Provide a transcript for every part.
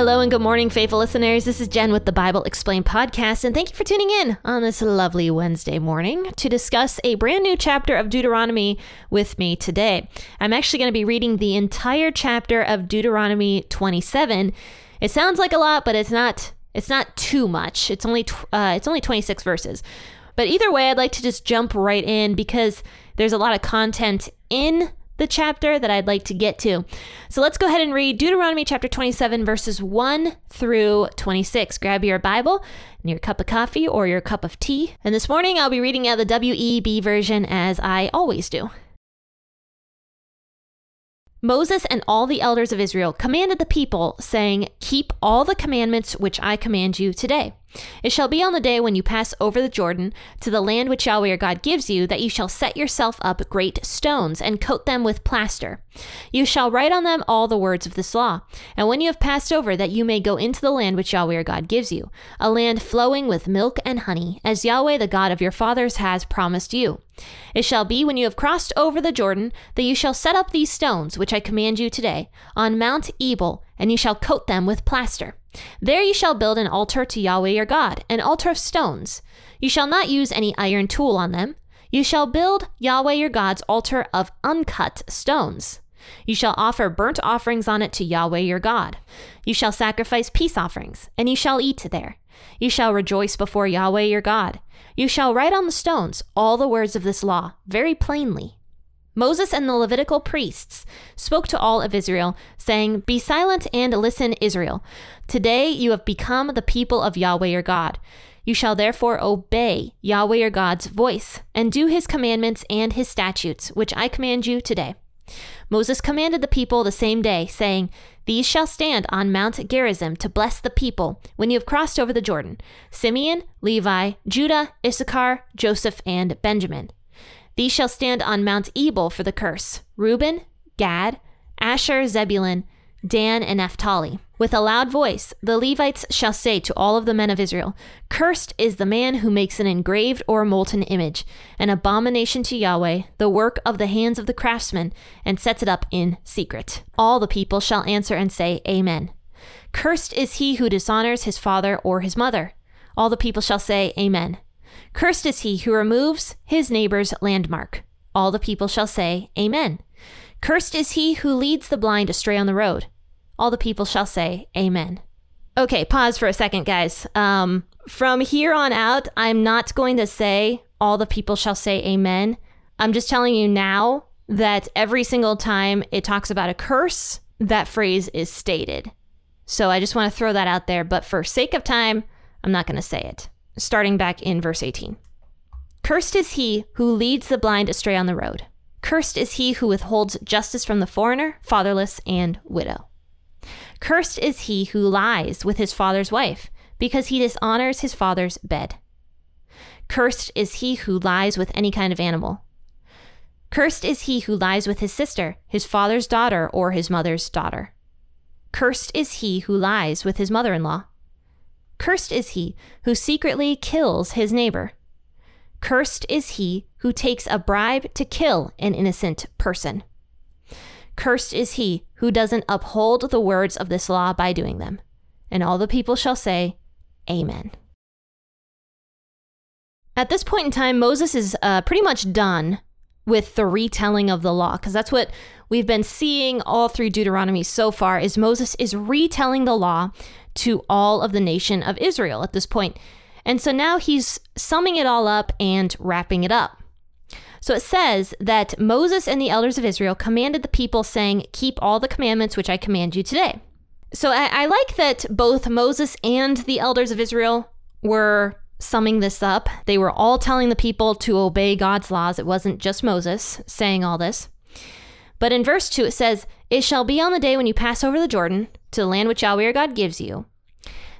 Hello and good morning, faithful listeners. This is Jenn with the Bible Explained podcast, and thank you for tuning in on this lovely Wednesday morning to discuss a brand new chapter of Deuteronomy with me today. I'm actually going to be reading the entire chapter of Deuteronomy 27. It sounds like a lot, but it's not. It's not too much. It's only uh, it's only 26 verses. But either way, I'd like to just jump right in because there's a lot of content in the chapter that I'd like to get to. So let's go ahead and read Deuteronomy chapter 27, verses 1 through 26. Grab your Bible and your cup of coffee or your cup of tea. And this morning I'll be reading out the WEB version as I always do. Moses and all the elders of Israel commanded the people, saying, Keep all the commandments which I command you today. It shall be on the day when you pass over the Jordan to the land which Yahweh your God gives you that you shall set yourself up great stones and coat them with plaster. You shall write on them all the words of this law. And when you have passed over, that you may go into the land which Yahweh your God gives you, a land flowing with milk and honey, as Yahweh the God of your fathers has promised you. It shall be when you have crossed over the Jordan that you shall set up these stones, which I command you today, on Mount Ebal, and you shall coat them with plaster. There you shall build an altar to Yahweh your God, an altar of stones. You shall not use any iron tool on them. You shall build Yahweh your God's altar of uncut stones. You shall offer burnt offerings on it to Yahweh your God. You shall sacrifice peace offerings, and you shall eat there. You shall rejoice before Yahweh your God. You shall write on the stones all the words of this law, very plainly. Moses and the Levitical priests spoke to all of Israel, saying, Be silent and listen, Israel. Today you have become the people of Yahweh your God. You shall therefore obey Yahweh your God's voice, and do his commandments and his statutes, which I command you today. Moses commanded the people the same day, saying, These shall stand on Mount Gerizim to bless the people when you have crossed over the Jordan Simeon, Levi, Judah, Issachar, Joseph, and Benjamin. These shall stand on Mount Ebal for the curse Reuben, Gad, Asher, Zebulun, Dan, and Naphtali. With a loud voice, the Levites shall say to all of the men of Israel Cursed is the man who makes an engraved or molten image, an abomination to Yahweh, the work of the hands of the craftsman, and sets it up in secret. All the people shall answer and say, Amen. Cursed is he who dishonors his father or his mother. All the people shall say, Amen. Cursed is he who removes his neighbor's landmark. All the people shall say, Amen. Cursed is he who leads the blind astray on the road. All the people shall say, Amen. Okay, pause for a second, guys. Um, from here on out, I'm not going to say, All the people shall say, Amen. I'm just telling you now that every single time it talks about a curse, that phrase is stated. So I just want to throw that out there, but for sake of time, I'm not going to say it starting back in verse 18. Cursed is he who leads the blind astray on the road. Cursed is he who withholds justice from the foreigner, fatherless, and widow. Cursed is he who lies with his father's wife, because he dishonors his father's bed. Cursed is he who lies with any kind of animal. Cursed is he who lies with his sister, his father's daughter, or his mother's daughter. Cursed is he who lies with his mother in law. Cursed is he who secretly kills his neighbor. Cursed is he who takes a bribe to kill an innocent person. Cursed is he who doesn't uphold the words of this law by doing them. And all the people shall say, Amen. At this point in time, Moses is uh, pretty much done with the retelling of the law because that's what we've been seeing all through Deuteronomy so far is Moses is retelling the law to all of the nation of Israel at this point. And so now he's summing it all up and wrapping it up. So it says that Moses and the elders of Israel commanded the people, saying, Keep all the commandments which I command you today. So I, I like that both Moses and the elders of Israel were summing this up. They were all telling the people to obey God's laws. It wasn't just Moses saying all this. But in verse 2, it says, It shall be on the day when you pass over the Jordan to the land which Yahweh your God gives you,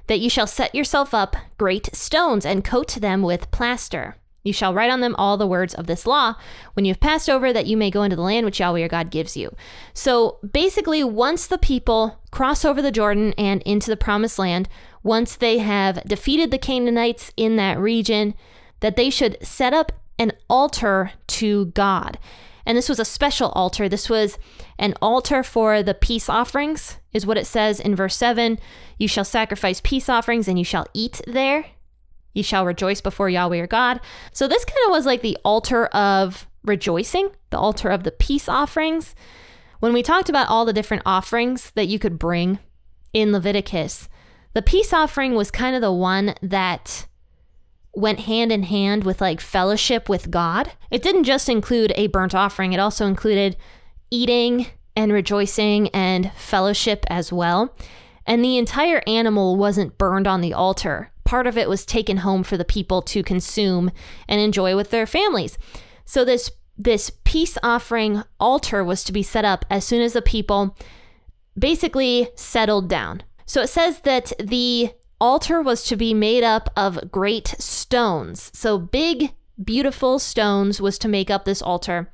that you shall set yourself up great stones and coat them with plaster. You shall write on them all the words of this law when you have passed over, that you may go into the land which Yahweh your God gives you. So basically, once the people cross over the Jordan and into the promised land, once they have defeated the Canaanites in that region, that they should set up an altar to God. And this was a special altar. This was an altar for the peace offerings, is what it says in verse 7. You shall sacrifice peace offerings and you shall eat there. You shall rejoice before Yahweh your God. So this kind of was like the altar of rejoicing, the altar of the peace offerings. When we talked about all the different offerings that you could bring in Leviticus, the peace offering was kind of the one that went hand in hand with like fellowship with God. It didn't just include a burnt offering, it also included eating and rejoicing and fellowship as well. And the entire animal wasn't burned on the altar. Part of it was taken home for the people to consume and enjoy with their families. So this this peace offering altar was to be set up as soon as the people basically settled down. So it says that the altar was to be made up of great stones. So big, beautiful stones was to make up this altar.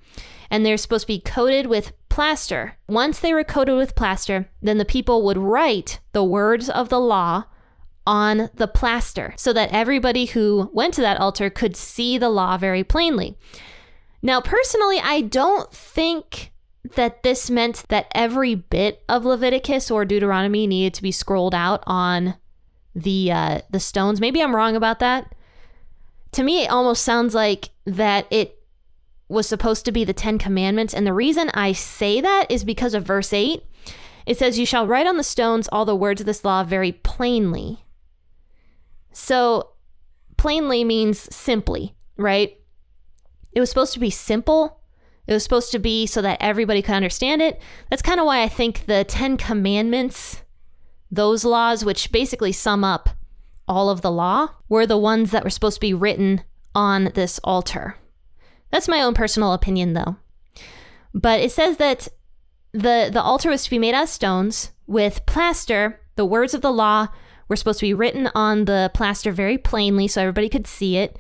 And they're supposed to be coated with plaster. Once they were coated with plaster, then the people would write the words of the law on the plaster so that everybody who went to that altar could see the law very plainly. Now, personally, I don't think that this meant that every bit of Leviticus or Deuteronomy needed to be scrolled out on the uh, the stones. Maybe I'm wrong about that. To me, it almost sounds like that it was supposed to be the Ten Commandments, and the reason I say that is because of verse eight. It says, "You shall write on the stones all the words of this law very plainly." So, plainly means simply, right? It was supposed to be simple. It was supposed to be so that everybody could understand it. That's kind of why I think the Ten Commandments those laws, which basically sum up all of the law, were the ones that were supposed to be written on this altar. That's my own personal opinion, though. But it says that the, the altar was to be made out of stones with plaster. The words of the law were supposed to be written on the plaster very plainly so everybody could see it.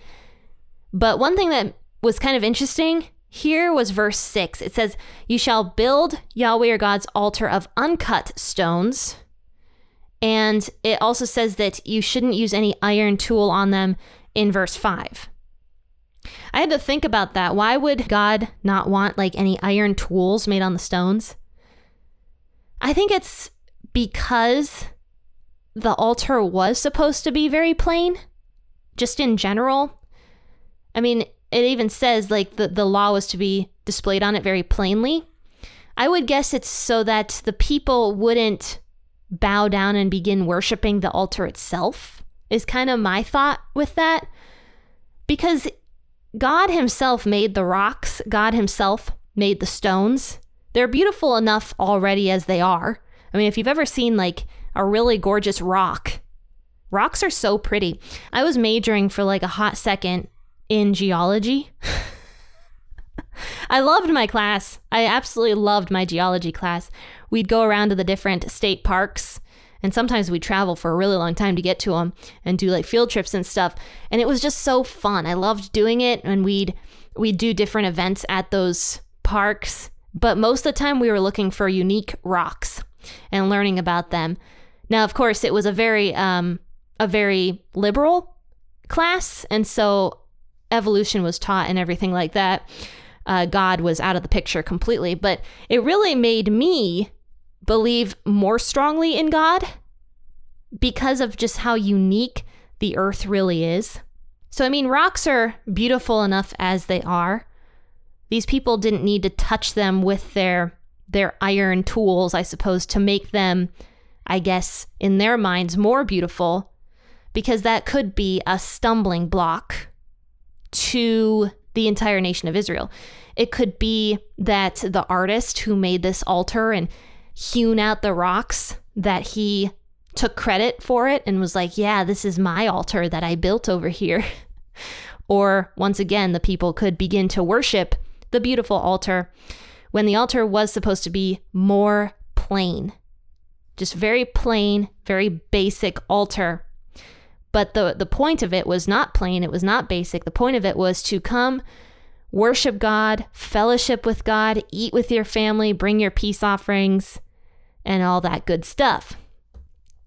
But one thing that was kind of interesting here was verse 6. It says, You shall build Yahweh your God's altar of uncut stones and it also says that you shouldn't use any iron tool on them in verse 5. I had to think about that. Why would God not want like any iron tools made on the stones? I think it's because the altar was supposed to be very plain, just in general. I mean, it even says like the, the law was to be displayed on it very plainly. I would guess it's so that the people wouldn't bow down and begin worshiping the altar itself, is kind of my thought with that. Because God Himself made the rocks, God Himself made the stones. They're beautiful enough already as they are. I mean, if you've ever seen like a really gorgeous rock, rocks are so pretty. I was majoring for like a hot second in geology. I loved my class. I absolutely loved my geology class we'd go around to the different state parks and sometimes we'd travel for a really long time to get to them and do like field trips and stuff. And it was just so fun. I loved doing it and we'd we'd do different events at those parks. But most of the time we were looking for unique rocks and learning about them. Now of course it was a very um, a very liberal class and so evolution was taught and everything like that. Uh, god was out of the picture completely. But it really made me believe more strongly in God because of just how unique the earth really is. So, I mean, rocks are beautiful enough as they are. These people didn't need to touch them with their their iron tools, I suppose, to make them, I guess, in their minds more beautiful, because that could be a stumbling block to the entire nation of Israel. It could be that the artist who made this altar and hewn out the rocks that he took credit for it and was like, yeah, this is my altar that I built over here. or once again, the people could begin to worship the beautiful altar when the altar was supposed to be more plain. Just very plain, very basic altar. But the, the point of it was not plain, it was not basic. The point of it was to come worship God, fellowship with God, eat with your family, bring your peace offerings, and all that good stuff.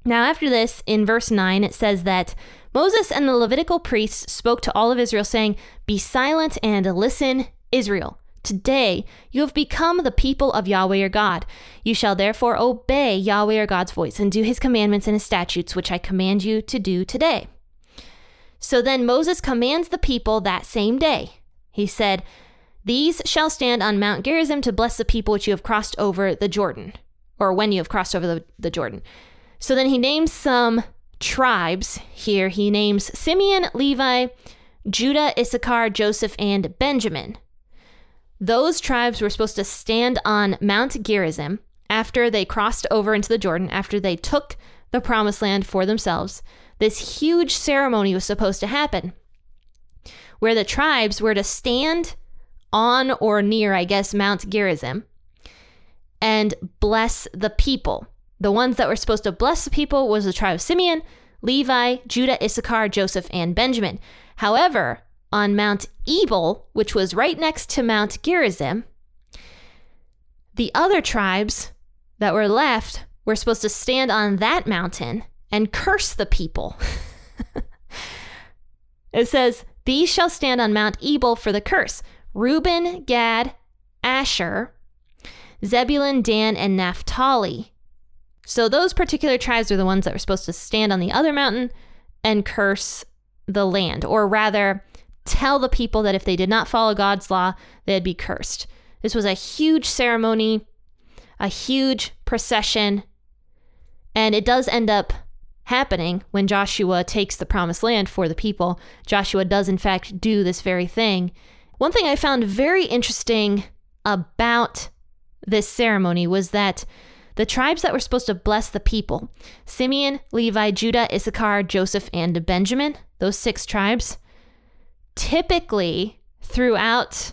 Now, after this, in verse 9, it says that Moses and the Levitical priests spoke to all of Israel, saying, Be silent and listen, Israel. Today you have become the people of Yahweh your God. You shall therefore obey Yahweh your God's voice and do his commandments and his statutes, which I command you to do today. So then Moses commands the people that same day. He said, These shall stand on Mount Gerizim to bless the people which you have crossed over the Jordan, or when you have crossed over the, the Jordan. So then he names some tribes here. He names Simeon, Levi, Judah, Issachar, Joseph, and Benjamin. Those tribes were supposed to stand on Mount Gerizim after they crossed over into the Jordan, after they took the promised land for themselves. This huge ceremony was supposed to happen where the tribes were to stand on or near, I guess, Mount Gerizim and bless the people. The ones that were supposed to bless the people was the tribe of Simeon, Levi, Judah, Issachar, Joseph, and Benjamin. However, on Mount Ebal, which was right next to Mount Gerizim, the other tribes that were left were supposed to stand on that mountain and curse the people. it says, These shall stand on Mount Ebal for the curse Reuben, Gad, Asher, Zebulun, Dan, and Naphtali. So those particular tribes are the ones that were supposed to stand on the other mountain and curse the land, or rather, tell the people that if they did not follow God's law, they'd be cursed. This was a huge ceremony, a huge procession, and it does end up happening when Joshua takes the promised land for the people. Joshua does, in fact, do this very thing. One thing I found very interesting about this ceremony was that the tribes that were supposed to bless the people Simeon, Levi, Judah, Issachar, Joseph, and Benjamin, those six tribes, typically throughout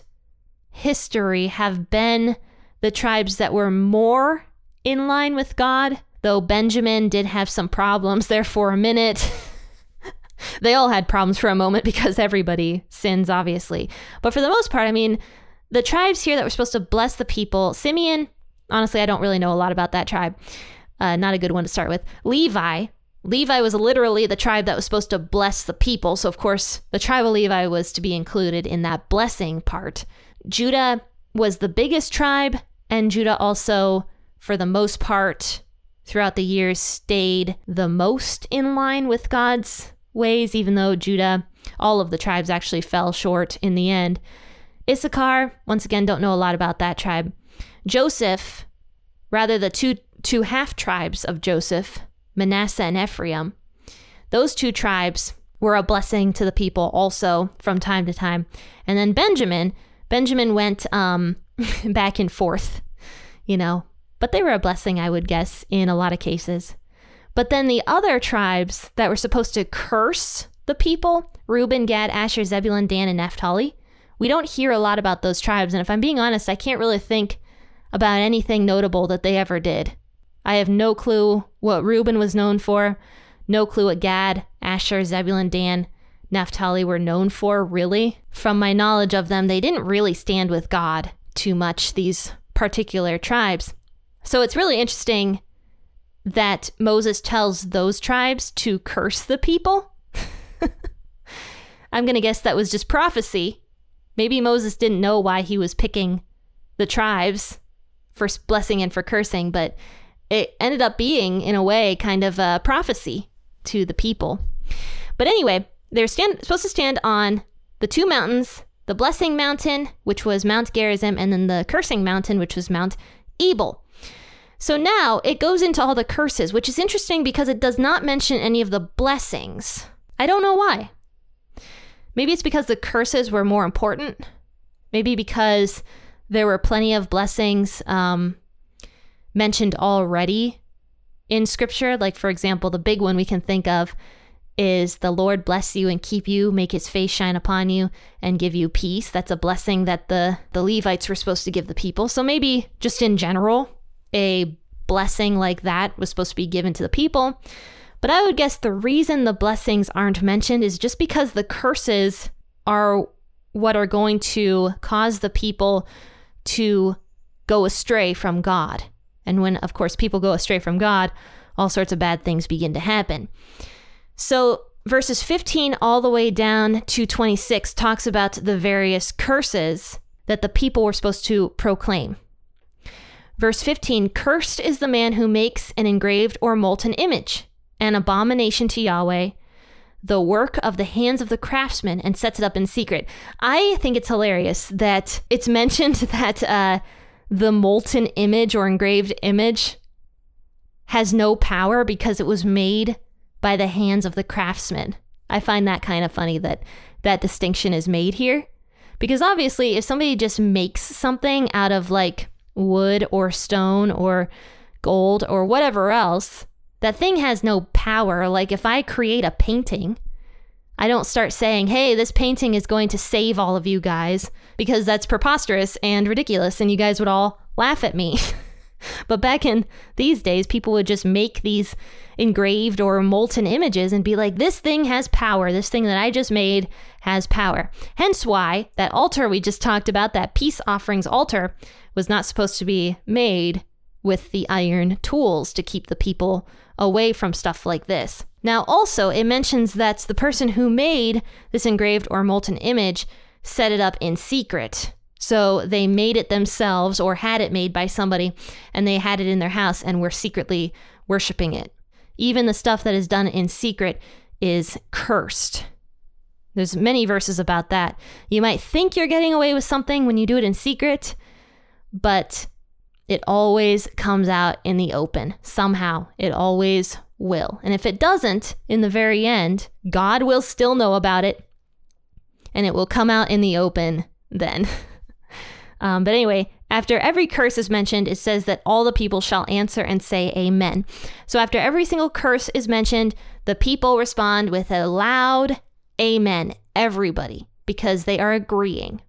history have been the tribes that were more in line with God, though Benjamin did have some problems there for a minute. they all had problems for a moment because everybody sins, obviously. But for the most part, I mean, the tribes here that were supposed to bless the people Simeon, honestly, I don't really know a lot about that tribe. Uh, not a good one to start with. Levi, Levi was literally the tribe that was supposed to bless the people. So, of course, the tribe of Levi was to be included in that blessing part. Judah was the biggest tribe, and Judah also, for the most part, throughout the years, stayed the most in line with God's ways, even though Judah, all of the tribes actually fell short in the end. Issachar, once again, don't know a lot about that tribe. Joseph, rather the two two half tribes of Joseph, Manasseh and Ephraim. Those two tribes were a blessing to the people also from time to time. And then Benjamin, Benjamin went um, back and forth, you know, but they were a blessing, I would guess, in a lot of cases. But then the other tribes that were supposed to curse the people Reuben, Gad, Asher, Zebulun, Dan, and Naphtali we don't hear a lot about those tribes. And if I'm being honest, I can't really think about anything notable that they ever did. I have no clue what Reuben was known for, no clue what Gad, Asher, Zebulun, Dan, Naphtali were known for, really. From my knowledge of them, they didn't really stand with God too much, these particular tribes. So it's really interesting that Moses tells those tribes to curse the people. I'm going to guess that was just prophecy. Maybe Moses didn't know why he was picking the tribes for blessing and for cursing, but it ended up being, in a way, kind of a prophecy to the people. But anyway, they're stand, supposed to stand on the two mountains the blessing mountain, which was Mount Gerizim, and then the cursing mountain, which was Mount Ebal. So now it goes into all the curses, which is interesting because it does not mention any of the blessings. I don't know why. Maybe it's because the curses were more important. Maybe because there were plenty of blessings um, mentioned already in scripture. Like, for example, the big one we can think of is the Lord bless you and keep you, make his face shine upon you, and give you peace. That's a blessing that the, the Levites were supposed to give the people. So maybe just in general, a blessing like that was supposed to be given to the people. But I would guess the reason the blessings aren't mentioned is just because the curses are what are going to cause the people to go astray from God. And when, of course, people go astray from God, all sorts of bad things begin to happen. So, verses 15 all the way down to 26 talks about the various curses that the people were supposed to proclaim. Verse 15 Cursed is the man who makes an engraved or molten image, an abomination to Yahweh, the work of the hands of the craftsman, and sets it up in secret. I think it's hilarious that it's mentioned that uh, the molten image or engraved image has no power because it was made by the hands of the craftsman. I find that kind of funny that that distinction is made here. Because obviously, if somebody just makes something out of like wood or stone or gold or whatever else, that thing has no power. Like if I create a painting, I don't start saying, hey, this painting is going to save all of you guys, because that's preposterous and ridiculous, and you guys would all laugh at me. but back in these days, people would just make these engraved or molten images and be like, this thing has power. This thing that I just made has power. Hence why that altar we just talked about, that peace offerings altar, was not supposed to be made with the iron tools to keep the people away from stuff like this. Now, also, it mentions that the person who made this engraved or molten image set it up in secret. So they made it themselves or had it made by somebody and they had it in their house and were secretly worshiping it. Even the stuff that is done in secret is cursed. There's many verses about that. You might think you're getting away with something when you do it in secret, but it always comes out in the open. Somehow, it always will. And if it doesn't, in the very end, God will still know about it and it will come out in the open then. um, but anyway, after every curse is mentioned, it says that all the people shall answer and say amen. So after every single curse is mentioned, the people respond with a loud amen, everybody, because they are agreeing.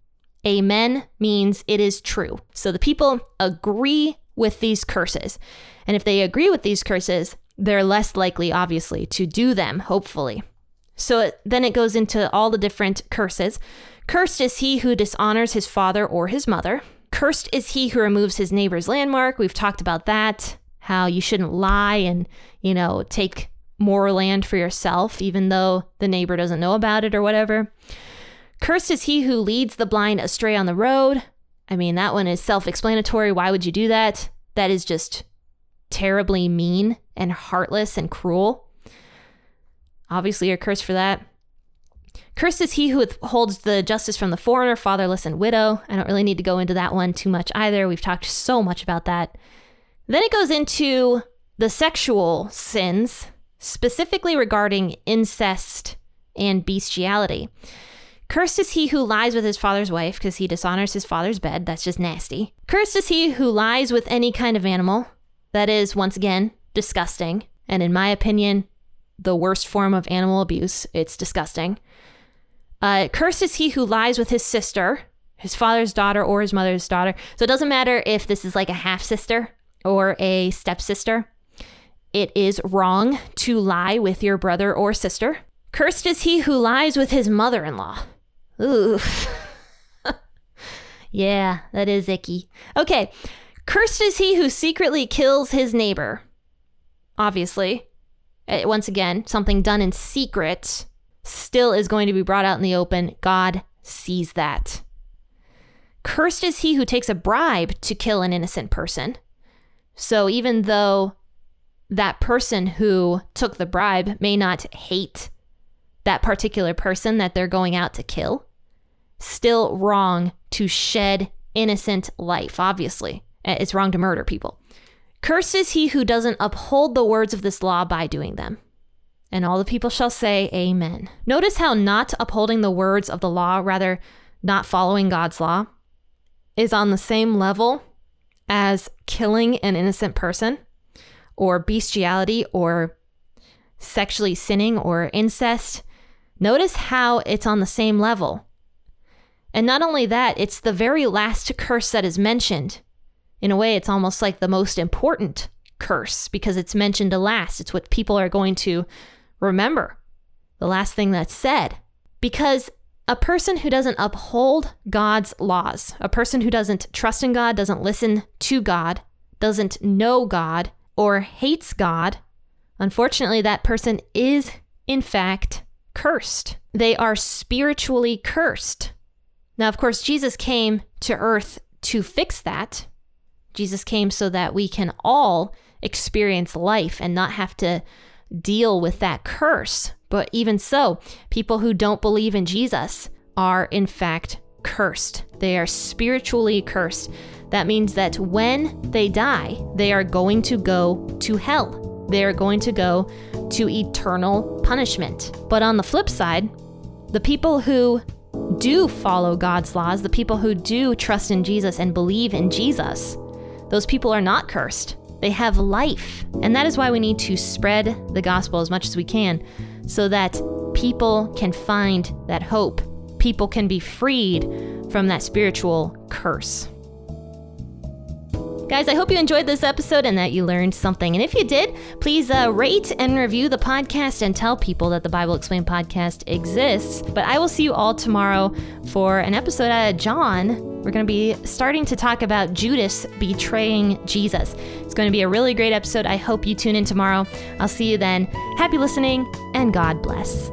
Amen means it is true. So the people agree with these curses. And if they agree with these curses, they're less likely, obviously, to do them, hopefully. So it, then it goes into all the different curses. Cursed is he who dishonors his father or his mother. Cursed is he who removes his neighbor's landmark. We've talked about that, how you shouldn't lie and, you know, take more land for yourself, even though the neighbor doesn't know about it or whatever. Cursed is he who leads the blind astray on the road. I mean, that one is self explanatory. Why would you do that? That is just terribly mean and heartless and cruel. Obviously, you're cursed for that. Cursed is he who withholds the justice from the foreigner, fatherless, and widow. I don't really need to go into that one too much either. We've talked so much about that. Then it goes into the sexual sins, specifically regarding incest and bestiality. Cursed is he who lies with his father's wife because he dishonors his father's bed. That's just nasty. Cursed is he who lies with any kind of animal. That is, once again, disgusting. And in my opinion, the worst form of animal abuse. It's disgusting. Uh, cursed is he who lies with his sister, his father's daughter, or his mother's daughter. So it doesn't matter if this is like a half sister or a stepsister. It is wrong to lie with your brother or sister. Cursed is he who lies with his mother in law. Ooh. yeah, that is icky. Okay. Cursed is he who secretly kills his neighbor. Obviously. Uh, once again, something done in secret still is going to be brought out in the open. God sees that. Cursed is he who takes a bribe to kill an innocent person. So even though that person who took the bribe may not hate that particular person that they're going out to kill, still wrong to shed innocent life, obviously. Eh, it's wrong to murder people. Cursed is he who doesn't uphold the words of this law by doing them. And all the people shall say, Amen. Notice how not upholding the words of the law, rather, not following God's law, is on the same level as killing an innocent person, or bestiality, or sexually sinning, or incest. Notice how it's on the same level. And not only that, it's the very last curse that is mentioned. In a way, it's almost like the most important curse because it's mentioned last. It's what people are going to remember, the last thing that's said. Because a person who doesn't uphold God's laws, a person who doesn't trust in God, doesn't listen to God, doesn't know God, or hates God, unfortunately, that person is, in fact, cursed. They are spiritually cursed. Now, of course, Jesus came to earth to fix that. Jesus came so that we can all experience life and not have to deal with that curse. But even so, people who don't believe in Jesus are in fact cursed. They are spiritually cursed. That means that when they die, they are going to go to hell. They are going to go to eternal punishment. But on the flip side, the people who do follow God's laws, the people who do trust in Jesus and believe in Jesus, those people are not cursed. They have life. And that is why we need to spread the gospel as much as we can so that people can find that hope. People can be freed from that spiritual curse. Guys, I hope you enjoyed this episode and that you learned something. And if you did, please uh, rate and review the podcast and tell people that the Bible Explained podcast exists. But I will see you all tomorrow for an episode out of John. We're going to be starting to talk about Judas betraying Jesus. It's going to be a really great episode. I hope you tune in tomorrow. I'll see you then. Happy listening and God bless.